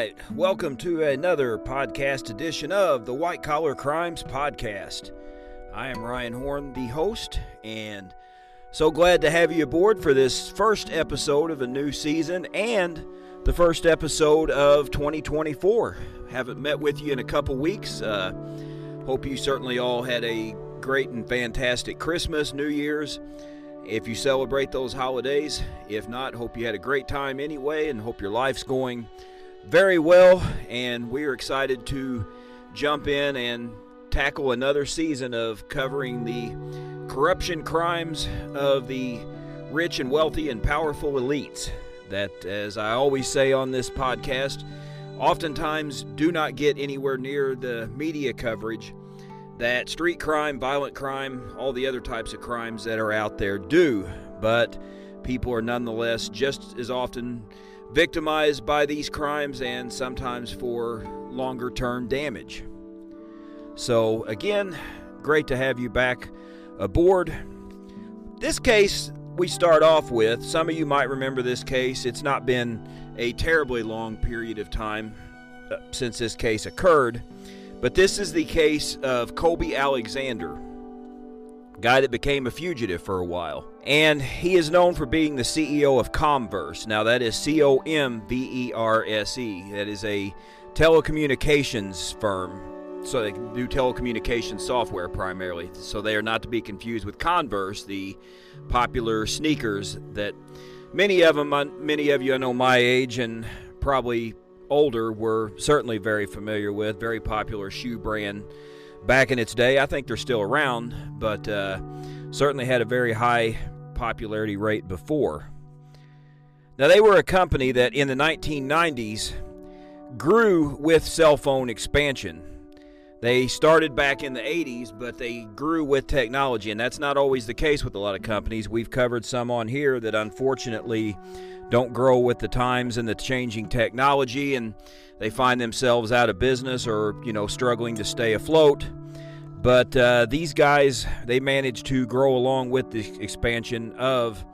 right. Welcome to another podcast edition of the White Collar Crimes Podcast. I am Ryan Horn, the host, and so glad to have you aboard for this first episode of a new season and the first episode of 2024. Haven't met with you in a couple weeks. Uh, hope you certainly all had a great and fantastic Christmas, New Year's. If you celebrate those holidays, if not, hope you had a great time anyway and hope your life's going very well. And we are excited to jump in and tackle another season of covering the corruption crimes of the rich and wealthy and powerful elites that, as I always say on this podcast, oftentimes do not get anywhere near the media coverage that street crime, violent crime, all the other types of crimes that are out there do. But people are nonetheless just as often victimized by these crimes and sometimes for longer term damage. So, again, great to have you back aboard. This case we start off with, some of you might remember this case. It's not been a terribly long period of time uh, since this case occurred. But this is the case of Kobi Alexander, guy that became a fugitive for a while. And he is known for being the CEO of Comverse. Now, that is C O M V E R S E. That is a telecommunications firm. So they do telecommunications software primarily. So they are not to be confused with Converse, the popular sneakers that many of them, uh, many of you I know my age and probably older were certainly very familiar with, very popular shoe brand back in its day. I think they're still around, but uh, certainly had a very high popularity rate before. Now, they were a company that in the 1990s grew with cell phone expansion. They started back in the 80s, but they grew with technology, and that's not always the case with a lot of companies. We've covered some on here that unfortunately don't grow with the times and the changing technology and they find themselves out of business or you know struggling to stay afloat but uh, these guys they managed to grow along with the expansion of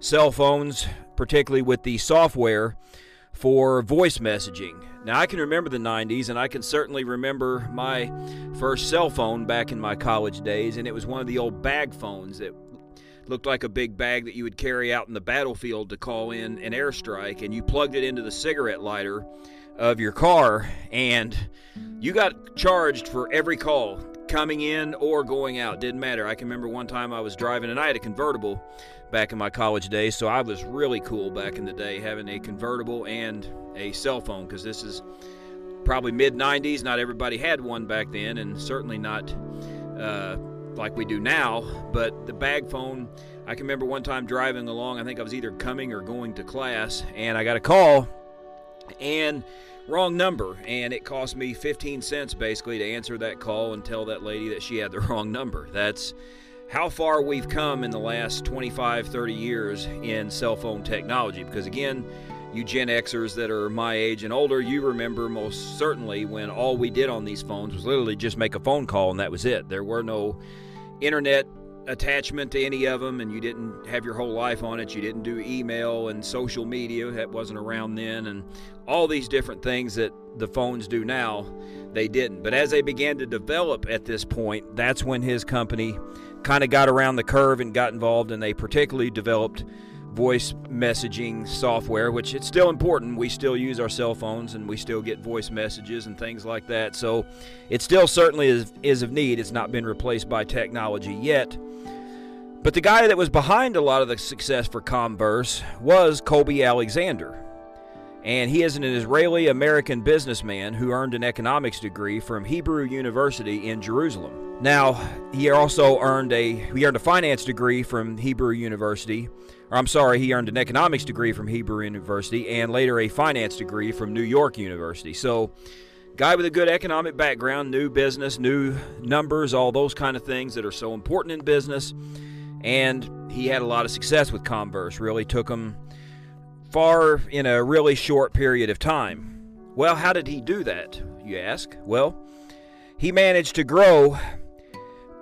cell phones particularly with the software for voice messaging now i can remember the 90s and i can certainly remember my first cell phone back in my college days and it was one of the old bag phones that looked like a big bag that you would carry out in the battlefield to call in an airstrike, and you plugged it into the cigarette lighter of your car, and you got charged for every call coming in or going out. Didn't matter. I can remember one time I was driving, and I had a convertible back in my college days, so I was really cool back in the day having a convertible and a cell phone because this is probably mid 90s. Not everybody had one back then, and certainly not. Uh, like we do now, but the bag phone, I can remember one time driving along, I think I was either coming or going to class, and I got a call and wrong number, and it cost me 15 cents basically to answer that call and tell that lady that she had the wrong number. That's how far we've come in the last 25, 30 years in cell phone technology. Because again, you Gen Xers that are my age and older, you remember most certainly when all we did on these phones was literally just make a phone call and that was it. There were no internet attachment to any of them and you didn't have your whole life on it. You didn't do email and social media. That wasn't around then and all these different things that the phones do now they didn't. But as they began to develop at this point that's when his company kind of got around the curve and got involved and they particularly developed voice messaging software, which it's still important. We still use our cell phones and we still get voice messages and things like that. So it still certainly is, is of need. It's not been replaced by technology yet. But the guy that was behind a lot of the success for Comverse was Kobi Alexander. And he is an Israeli American businessman who earned an economics degree from Hebrew University in Jerusalem. Now, he also earned a he earned a finance degree from Hebrew University or I'm sorry, he earned an economics degree from Hebrew University and later a finance degree from New York University. So, guy with a good economic background, new business, new numbers, all those kind of things that are so important in business. And he had a lot of success with Comverse, really took him far in a really short period of time. Well, how did he do that, you ask? Well, he managed to grow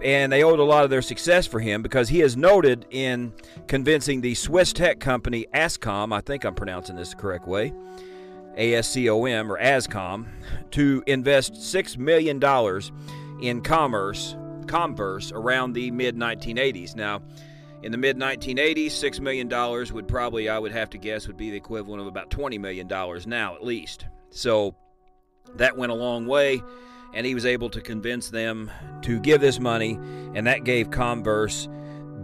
and they owed a lot of their success for him because he is noted in convincing the Swiss tech company Ascom, I think I'm pronouncing this the correct way, ASCOM or ASCOM, to invest $6 million in commerce, Comverse around the mid 1980s. Now, in the mid 1980s, $6 million would probably, I would have to guess, would be the equivalent of about $20 million now, at least. So that went a long way, and he was able to convince them to give this money, and that gave Comverse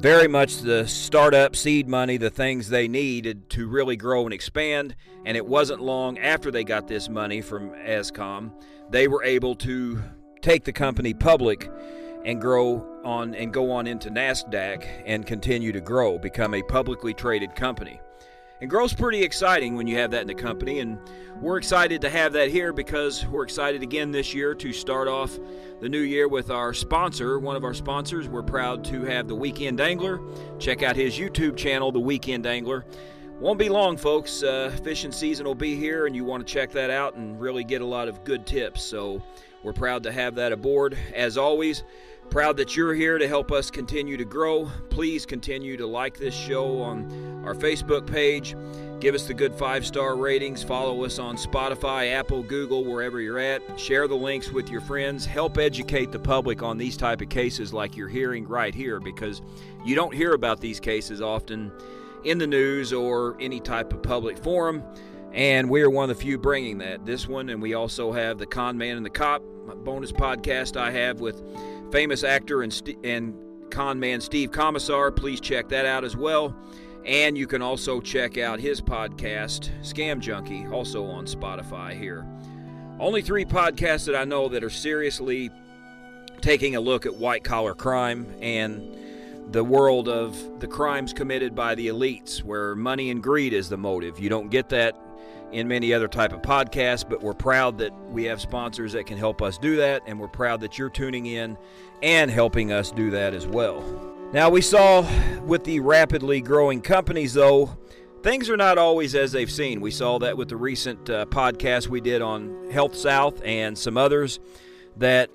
very much the startup seed money, the things they needed to really grow and expand. And it wasn't long after they got this money from ASCOM, they were able to take the company public and grow on and go on into NASDAQ and continue to grow, become a publicly traded company. And growth's pretty exciting when you have that in the company, and we're excited to have that here because we're excited again this year to start off the new year with our sponsor, one of our sponsors. We're proud to have the Weekend Angler. Check out his YouTube channel, The Weekend Angler. Won't be long, folks. Uh, fishing season will be here, and you want to check that out and really get a lot of good tips. So we're proud to have that aboard. As always, Proud that you're here to help us continue to grow. Please continue to like this show on our Facebook page. Give us the good five star ratings. Follow us on Spotify, Apple, Google, wherever you're at. Share the links with your friends. Help educate the public on these type of cases like you're hearing right here because you don't hear about these cases often in the news or any type of public forum. And we are one of the few bringing that. This one, and we also have the Con Man and the Cop bonus podcast I have with famous actor and, st- and con man Steve Comisar. Please check that out as well. And you can also check out his podcast, Scam Junkie, also on Spotify here. Only three podcasts that I know that are seriously taking a look at white collar crime and the world of the crimes committed by the elites, where money and greed is the motive. You don't get that in many other type of podcasts, but we're proud that we have sponsors that can help us do that, and we're proud that you're tuning in and helping us do that as well. Now, we saw with the rapidly growing companies, though, things are not always as they've seen. We saw that with the recent uh, podcast we did on Health South and some others, that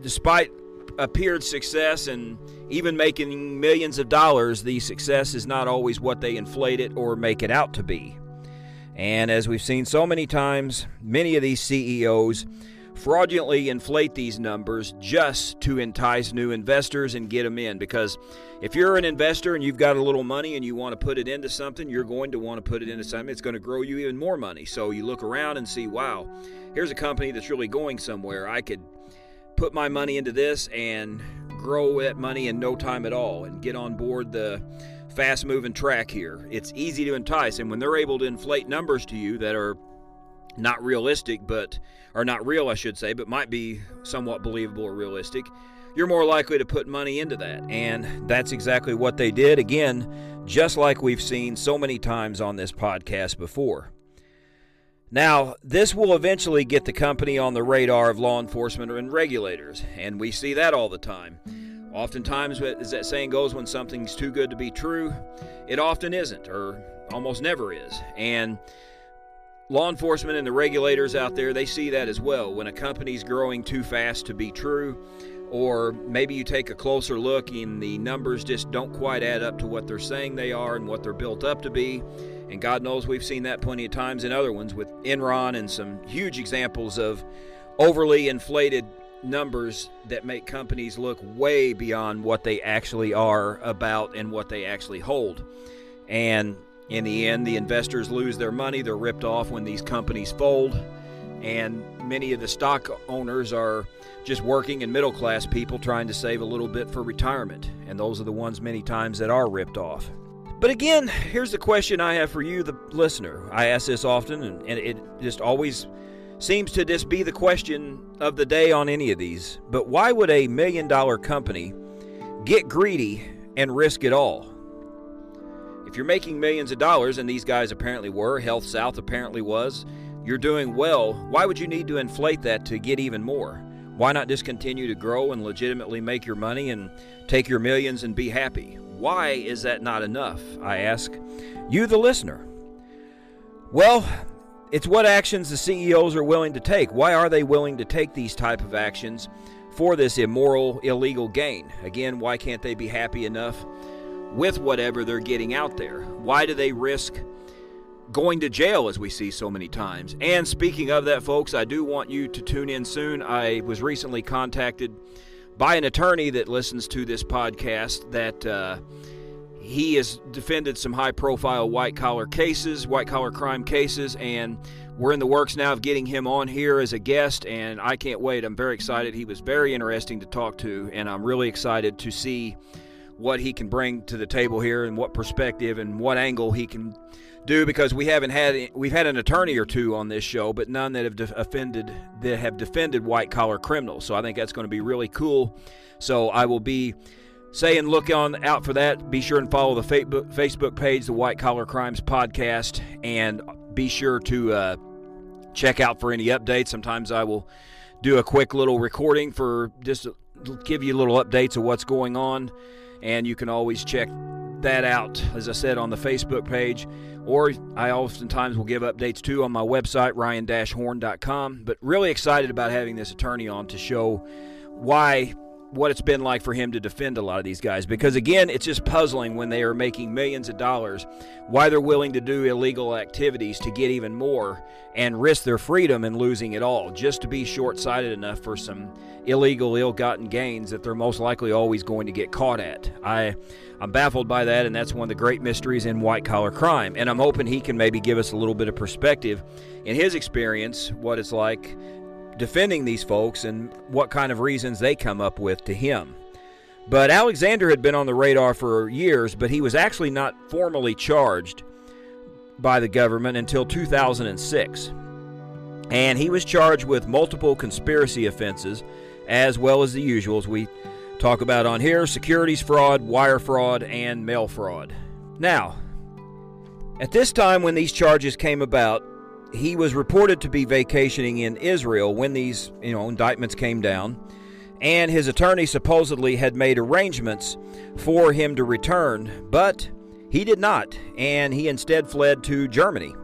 despite appeared success and even making millions of dollars, the success is not always what they inflate it or make it out to be. And as we've seen so many times, many of these CEOs fraudulently inflate these numbers just to entice new investors and get them in. Because if you're an investor and you've got a little money and you want to put it into something, you're going to want to put it into something. It's going to grow you even more money. So you look around and see, wow, here's a company that's really going somewhere. I could put my money into this and grow that money in no time at all and get on board the fast moving track here. It's easy to entice, and when they're able to inflate numbers to you that are not realistic, but are not real, I should say, but might be somewhat believable or realistic, you're more likely to put money into that. And that's exactly what they did. Again, just like we've seen so many times on this podcast before. Now, this will eventually get the company on the radar of law enforcement and regulators, and we see that all the time. Oftentimes, as that saying goes, when something's too good to be true, it often isn't, or almost never is. And law enforcement and the regulators out there, they see that as well. When a company's growing too fast to be true, or maybe you take a closer look and the numbers just don't quite add up to what they're saying they are and what they're built up to be. And God knows we've seen that plenty of times in other ones with Enron and some huge examples of overly inflated numbers that make companies look way beyond what they actually are about and what they actually hold. And in the end, the investors lose their money. They're ripped off when these companies fold. And many of the stock owners are just working and middle class people trying to save a little bit for retirement. And those are the ones many times that are ripped off. But again, here's the question I have for you, the listener. I ask this often, and, and it just always seems to just be the question of the day on any of these. But why would a million dollar company get greedy and risk it all? If you're making millions of dollars, and these guys apparently were, Health South apparently was, you're doing well, why would you need to inflate that to get even more? Why not just continue to grow and legitimately make your money and take your millions and be happy? Why is that not enough? I ask you, the listener. Well, it's what actions the CEOs are willing to take. Why are they willing to take these type of actions for this immoral, illegal gain? Again, why can't they be happy enough with whatever they're getting out there? Why do they risk going to jail as we see so many times. And speaking of that, folks, I do want you to tune in soon. I was recently contacted by an attorney that listens to this podcast that uh, he has defended some high profile white collar cases, white collar crime cases, and we're in the works now of getting him on here as a guest, and I can't wait. I'm very excited. He was very interesting to talk to, and I'm really excited to see what he can bring to the table here and what perspective and what angle he can do because we haven't had we've had an attorney or two on this show but none that have offended that have defended white collar criminals. So i think that's going to be really cool. So i will be saying look on out for that. Be sure and follow the facebook facebook page the white collar crimes podcast and be sure to uh, check out for any updates. Sometimes i will do a quick little recording for just give you little updates of what's going on and you can always check that out, as I said, on the Facebook page, or I oftentimes will give updates too on my website, ryan-horn.com. But really excited about having this attorney on to show why what it's been like for him to defend a lot of these guys. Because again it's just puzzling when they are making millions of dollars why they're willing to do illegal activities to get even more and risk their freedom and losing it all just to be short-sighted enough for some illegal ill-gotten gains that they're most likely always going to get caught at. I i'm baffled by that and that's one of the great mysteries in white collar crime. And i'm hoping he can maybe give us a little bit of perspective in his experience what it's like defending these folks and what kind of reasons they come up with to him. But Alexander had been on the radar for years, but he was actually not formally charged by the government until 2006. And he was charged with multiple conspiracy offenses, as well as the usuals we talk about on here securities fraud, wire fraud, and mail fraud. Now, at this time when these charges came about, he was reported to be vacationing in Israel when these, you know, indictments came down, and his attorney supposedly had made arrangements for him to return, but he did not, and he instead fled to Germany.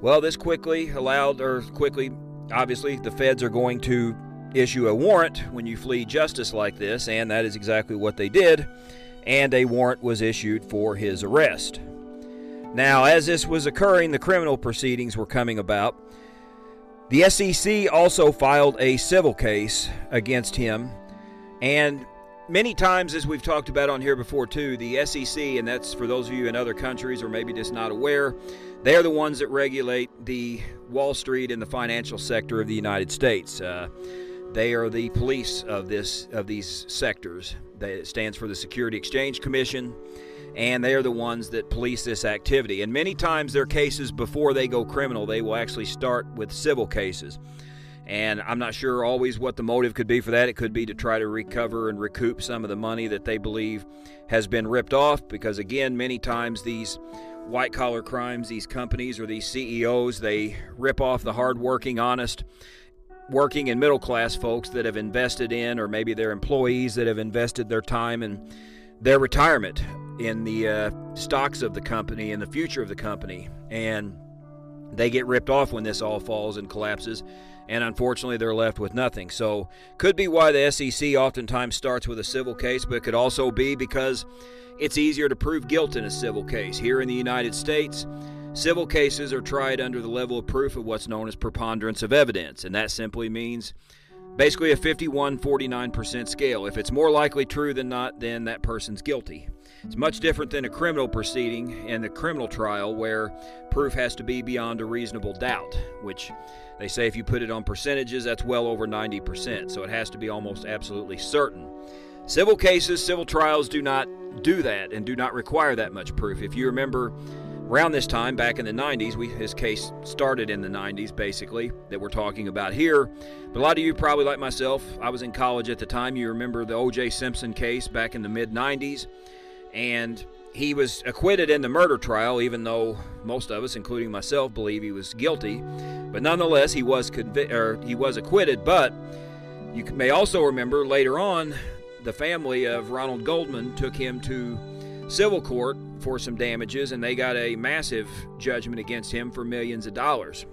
Well, this quickly allowed, or quickly, obviously, the feds are going to issue a warrant when you flee justice like this, and that is exactly what they did, and a warrant was issued for his arrest. Now, as this was occurring, the criminal proceedings were coming about. The SEC also filed a civil case against him. And many times, as we've talked about on here before, too, the SEC, and that's for those of you in other countries or maybe just not aware, they're the ones that regulate the Wall Street and the financial sector of the United States. Uh, they are the police of this of these sectors. That stands for the Security Exchange Commission and they are the ones that police this activity. And many times their cases, before they go criminal, they will actually start with civil cases. And I'm not sure always what the motive could be for that. It could be to try to recover and recoup some of the money that they believe has been ripped off, because again, many times these white collar crimes, these companies or these CEOs, they rip off the hardworking, honest, working and middle class folks that have invested in, or maybe their employees that have invested their time and their retirement in the uh, stocks of the company and the future of the company. And they get ripped off when this all falls and collapses. And unfortunately, they're left with nothing. So, could be why the SEC oftentimes starts with a civil case, but it could also be because it's easier to prove guilt in a civil case. Here in the United States, civil cases are tried under the level of proof of what's known as preponderance of evidence. And that simply means basically a 51 49% scale. If it's more likely true than not, then that person's guilty. It's much different than a criminal proceeding and the criminal trial where proof has to be beyond a reasonable doubt, which they say if you put it on percentages, that's well over 90%. So it has to be almost absolutely certain. Civil cases, civil trials do not do that and do not require that much proof. If you remember, around this time back in the 90s we his case started in the 90s basically that we're talking about here but a lot of you probably like myself i was in college at the time you remember the oj simpson case back in the mid 90s and he was acquitted in the murder trial, even though most of us, including myself, believe he was guilty. But nonetheless, he was convi- or he was acquitted. But you may also remember later on, the family of Ronald Goldman took him to civil court for some damages, and they got a massive judgment against him for millions of dollars.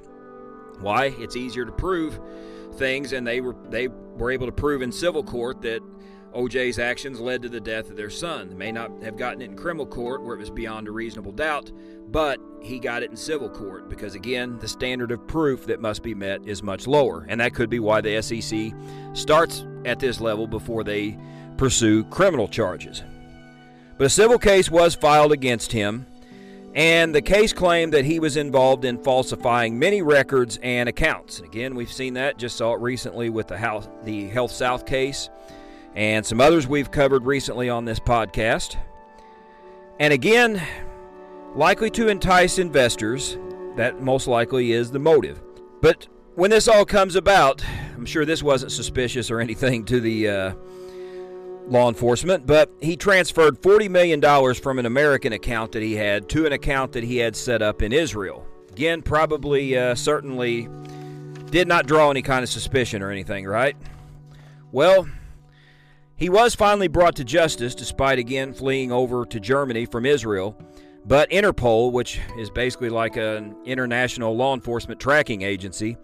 Why? It's easier to prove things, and they were they were able to prove in civil court that OJ's actions led to the death of their son. They may not have gotten it in criminal court where it was beyond a reasonable doubt, but he got it in civil court because, again, the standard of proof that must be met is much lower. And that could be why the SEC starts at this level before they pursue criminal charges. But a civil case was filed against him, and the case claimed that he was involved in falsifying many records and accounts. And again, we've seen that, just saw it recently with the, the Health South case and some others we've covered recently on this podcast. And again, likely to entice investors. That most likely is the motive. But when this all comes about, I'm sure this wasn't suspicious or anything to the uh, law enforcement, but he transferred $40 million from an American account that he had to an account that he had set up in Israel. Again, probably, uh, certainly did not draw any kind of suspicion or anything, right? Well, he was finally brought to justice despite again fleeing over to Germany from Israel. But Interpol, which is basically like an international law enforcement tracking agency,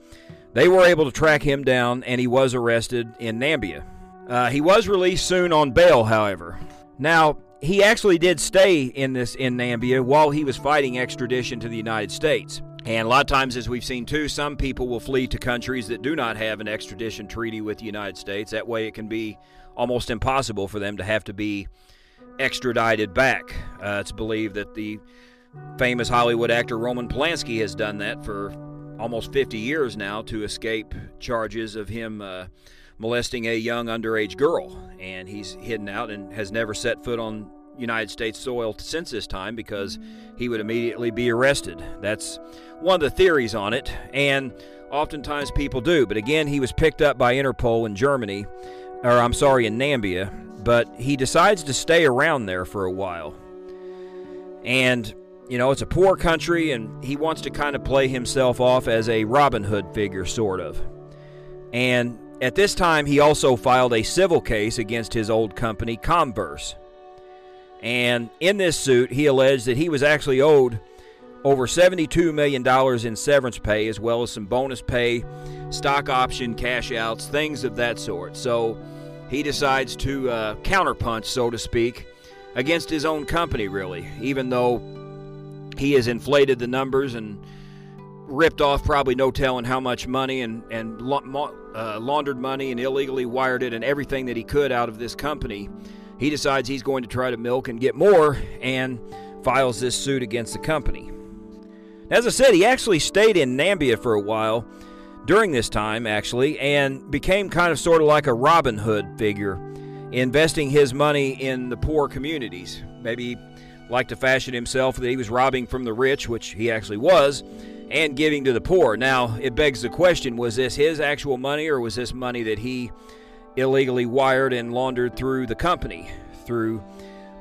they were able to track him down and he was arrested in Namibia. Uh, he was released soon on bail, however. Now, he actually did stay in this in Namibia while he was fighting extradition to the United States. And a lot of times, as we've seen too, some people will flee to countries that do not have an extradition treaty with the United States. That way, it can be almost impossible for them to have to be extradited back. Uh, it's believed that the famous Hollywood actor Roman Polanski has done that for almost 50 years now to escape charges of him uh, molesting a young underage girl. And he's hidden out and has never set foot on United States soil since this time because he would immediately be arrested. That's one of the theories on it. And oftentimes people do. But again, he was picked up by Interpol in Germany or I'm sorry, in Namibia, but he decides to stay around there for a while. And, you know, it's a poor country, and he wants to kind of play himself off as a Robin Hood figure, sort of. And at this time, he also filed a civil case against his old company, Comverse. And in this suit, he alleged that he was actually owed over $72 million in severance pay, as well as some bonus pay, stock option cash outs, things of that sort. So he decides to uh, counterpunch, so to speak, against his own company, really, even though he has inflated the numbers and ripped off probably no telling how much money and, and uh, laundered money and illegally wired it and everything that he could out of this company. He decides he's going to try to milk and get more and files this suit against the company. As I said, he actually stayed in Namibia for a while during this time, actually, and became kind of sort of like a Robin Hood figure, investing his money in the poor communities. Maybe like to fashion himself that he was robbing from the rich, which he actually was, and giving to the poor. Now, it begs the question was this his actual money, or was this money that he illegally wired and laundered through the company, through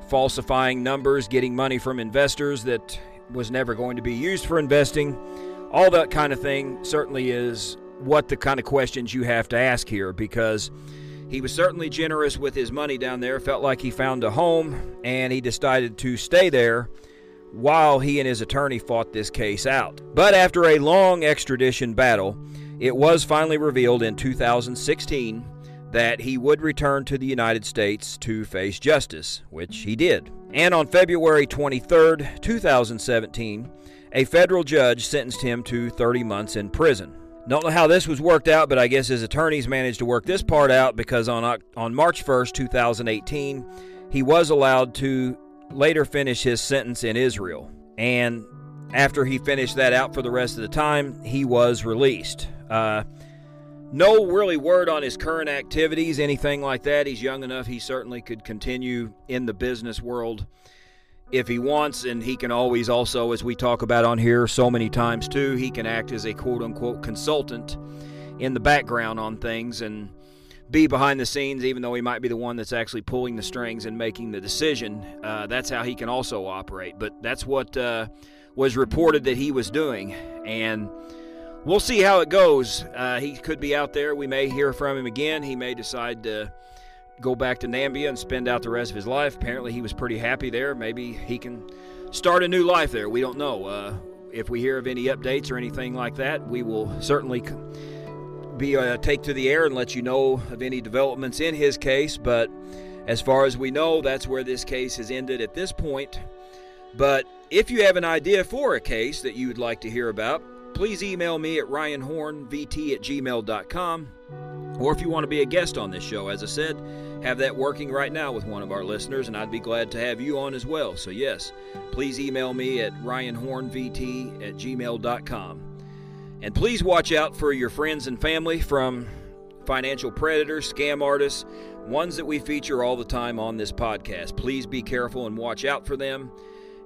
falsifying numbers, getting money from investors that was never going to be used for investing. All that kind of thing certainly is what the kind of questions you have to ask here because he was certainly generous with his money down there, felt like he found a home, and he decided to stay there while he and his attorney fought this case out. But after a long extradition battle, it was finally revealed in 2016 that he would return to the United States to face justice, which he did. And on February 23, 2017, a federal judge sentenced him to 30 months in prison. Don't know how this was worked out, but I guess his attorneys managed to work this part out because on, on March 1st, 2018, he was allowed to later finish his sentence in Israel. And after he finished that out for the rest of the time, he was released. Uh, no really word on his current activities, anything like that. He's young enough, he certainly could continue in the business world if he wants, and he can always also, as we talk about on here so many times too, he can act as a quote unquote consultant in the background on things and be behind the scenes, even though he might be the one that's actually pulling the strings and making the decision. Uh, that's how he can also operate. But that's what uh, was reported that he was doing. And we'll see how it goes. Uh, he could be out there. We may hear from him again. He may decide to go back to Namibia and spend out the rest of his life. Apparently, he was pretty happy there. Maybe he can start a new life there. We don't know. Uh, if we hear of any updates or anything like that, we will certainly be uh, take to the air and let you know of any developments in his case. But As far as we know, that's where this case has ended at this point. But if you have an idea for a case that you would like to hear about, please email me at ryanhornvt at gmail.com. Or if you want to be a guest on this show, as I said, have that working right now with one of our listeners, and I'd be glad to have you on as well. So, yes, please email me at ryanhornvt at gmail.com. And please watch out for your friends and family from financial predators, scam artists, ones that we feature all the time on this podcast. Please be careful and watch out for them.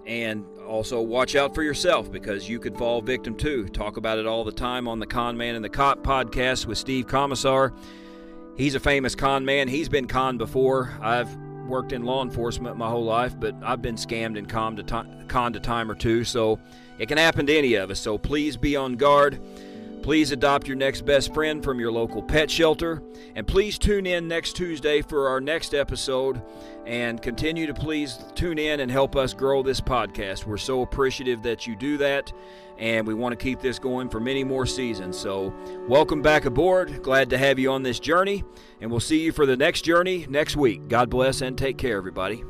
And also watch out for yourself because you could fall victim too. Talk about it all the time on the Con Man and the Cop podcast with Steve Comisar. He's a famous con man. He's been conned before. I've worked in law enforcement my whole life, but I've been scammed and conned a, time, conned a time or two. So it can happen to any of us. So please be on guard. Please adopt your next best friend from your local pet shelter. And please tune in next Tuesday for our next episode. And continue to please tune in and help us grow this podcast. We're so appreciative that you do that. And we want to keep this going for many more seasons. So, welcome back aboard. Glad to have you on this journey. And we'll see you for the next journey next week. God bless and take care, everybody.